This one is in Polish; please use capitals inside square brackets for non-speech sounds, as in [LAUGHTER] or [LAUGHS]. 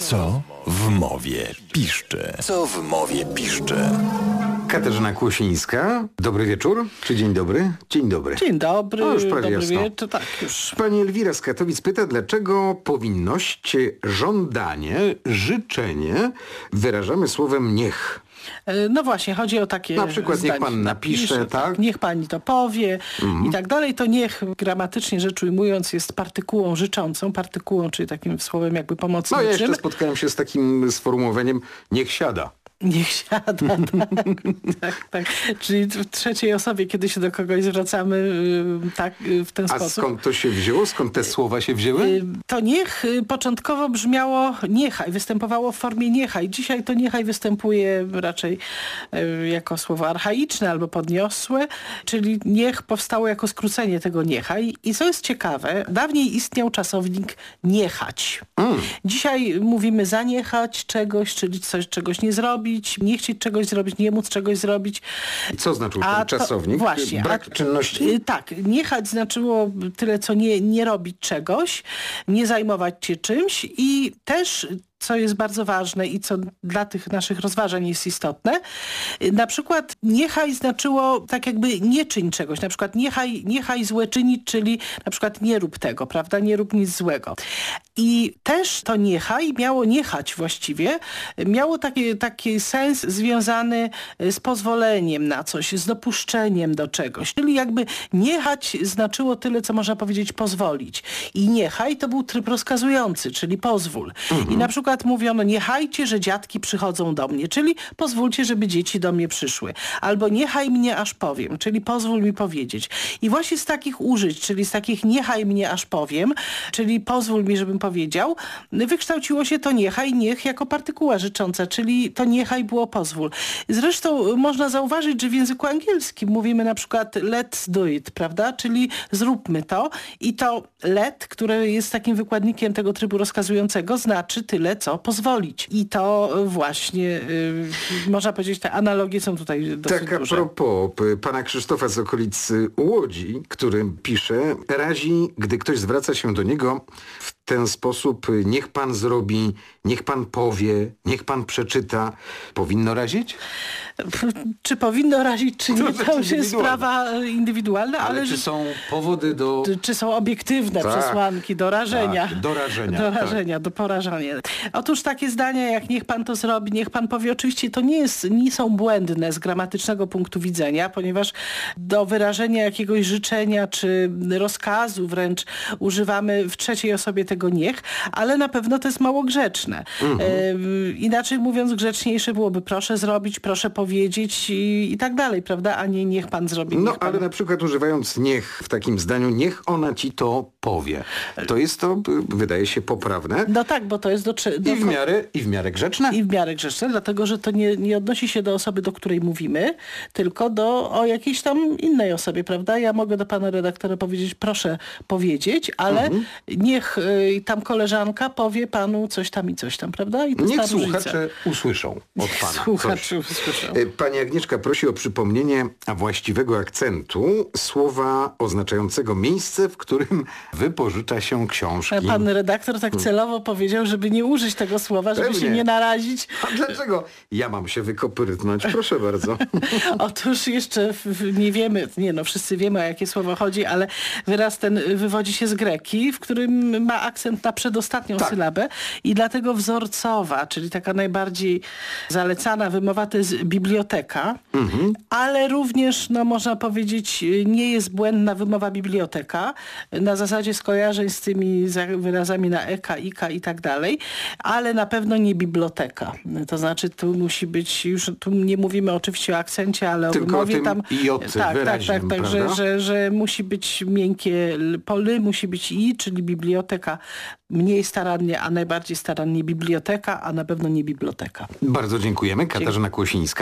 Co w mowie piszczy? Co w mowie? Katarzyna Kłosińska. Dobry wieczór, czy dzień dobry? Dzień dobry. Dzień dobry, O, już prawie dobry jasno. wieczór, tak już. Pani Elwira z Katowic pyta, dlaczego powinność, żądanie, życzenie wyrażamy słowem niech. E, No właśnie, chodzi o takie Na przykład niech zdanie. pan napisze, tak? Niech pani to powie i tak dalej. To niech gramatycznie rzecz ujmując jest partykułą życzącą, partykułą, czyli takim słowem jakby No pomocniczym. ja jeszcze spotkałem się z takim sformułowaniem niech siada. Niech siada, [LAUGHS] tak, tak, tak. Czyli w trzeciej osobie, kiedy się do kogoś zwracamy y, tak, y, w ten A sposób. skąd to się wzięło? Skąd te słowa się wzięły? Y, To niech początkowo brzmiało niechaj, występowało w formie niechaj. Dzisiaj to niechaj występuje raczej jako słowo archaiczne albo podniosłe, czyli niech powstało jako skrócenie tego niechaj. I co jest ciekawe, dawniej istniał czasownik niechać. Dzisiaj mówimy zaniechać czegoś, czyli coś, czegoś nie zrobić, nie chcieć czegoś zrobić, nie móc czegoś zrobić. Co znaczył A ten to- czasownik? właśnie, Brak a- czynności? Y, Tak, niechać znaczyło tyle, co nie, nie robić czegoś, nie zajmować się czymś i też co jest bardzo ważne i co dla tych naszych rozważań jest istotne. y, Na przykład niechaj znaczyło tak jakby nie czyń czegoś. Na przykład niechaj, niechaj złe czynić, czyli na przykład nie rób tego, prawda? Nie rób nic złego. I też to niechaj miało niechać właściwie, miało taki, taki sens związany z pozwoleniem na coś, z dopuszczeniem do czegoś. Czyli jakby niechać znaczyło tyle, co można powiedzieć pozwolić. I niechaj to był tryb rozkazujący, czyli pozwól. I na przykład mówiono niechajcie, że dziadki przychodzą do mnie, czyli pozwólcie, żeby dzieci do mnie przyszły. Albo niechaj mnie aż powiem, czyli pozwól mi powiedzieć. I właśnie z takich użyć, czyli z takich niechaj mnie aż powiem, czyli pozwól mi, żebym powiedział, wykształciło się to niechaj, niech jako partykuła życząca, czyli to niechaj było pozwól. Zresztą można zauważyć, że w języku angielskim mówimy na przykład let's do it, prawda? Czyli zróbmy to i to let, które jest takim wykładnikiem tego trybu rozkazującego, znaczy tyle, co pozwolić. I to właśnie, y, można powiedzieć, te analogie są tutaj dosyć Tak a duże. propos pana Krzysztofa z okolicy Łodzi, który pisze, razi, gdy ktoś zwraca się do niego w ten sposób, niech pan zrobi, niech pan powie, niech pan przeczyta. Powinno razić? Czy powinno razić, czy nie, to już jest sprawa indywidualna, ale, Ale, czy są powody do... czy, są obiektywne Tak. przesłanki do rażenia. Tak, do rażenia, Do rażenia, do porażania. Otóż takie zdania, jak niech pan to zrobi, niech pan powie, oczywiście to nie, jest, nie są błędne z gramatycznego punktu widzenia, ponieważ do wyrażenia jakiegoś życzenia czy rozkazu wręcz używamy w trzeciej osobie tego niech, ale na pewno to jest mało grzeczne. Mhm. E, inaczej mówiąc, grzeczniejsze byłoby proszę zrobić, proszę powiedzieć i, i tak dalej, prawda? A nie niech pan zrobi. No pan... ale na przykład używając niech w takim zdaniu, niech ona ci to powie. To jest to, wydaje się, poprawne No tak, bo to jest do... do i w miarę, i w miarę grzeczne. I w miarę grzeczne, dlatego że to nie, nie odnosi się do osoby, do której mówimy, tylko do o jakiejś tam innej osobie, prawda? Ja mogę do pana redaktora powiedzieć, proszę powiedzieć, ale Mhm. niech y, tam koleżanka powie panu coś tam i coś tam, prawda? I to Niech słuchacze usłyszą od pana. Słuchacze usłyszą. E, Pani Agnieszka prosi o przypomnienie właściwego akcentu słowa oznaczającego miejsce, w którym wypożycza się książki. Pan redaktor tak celowo powiedział, żeby nie użyć tego słowa, żeby Hmm. Pewnie. się nie narazić. A dlaczego? Ja mam się wykoprytnąć, proszę bardzo. [LAUGHS] Otóż jeszcze nie wiemy, nie no, wszyscy wiemy o jakie słowo chodzi, ale wyraz ten wywodzi się z greki, w którym ma akcent na przedostatnią Tak. sylabę i dlatego wzorcowa, czyli taka najbardziej zalecana wymowa to jest biblioteka, ale również, no można powiedzieć, nie jest błędna wymowa biblioteka na zasadzie skojarzeń z tymi za- wyrazami na eka, ika i tak dalej, ale na pewno nie biblioteka. To znaczy tu musi być, już tu nie mówimy oczywiście o akcencie, ale o Tylko o wymowie tym tam. tak, tak, tak, tak, że, że, że musi być miękkie poly, musi być i, czyli biblioteka mniej starannie, a najbardziej starannie biblioteka, a na pewno nie biblioteka. Bardzo dziękujemy. Katarzyna Kłosińska.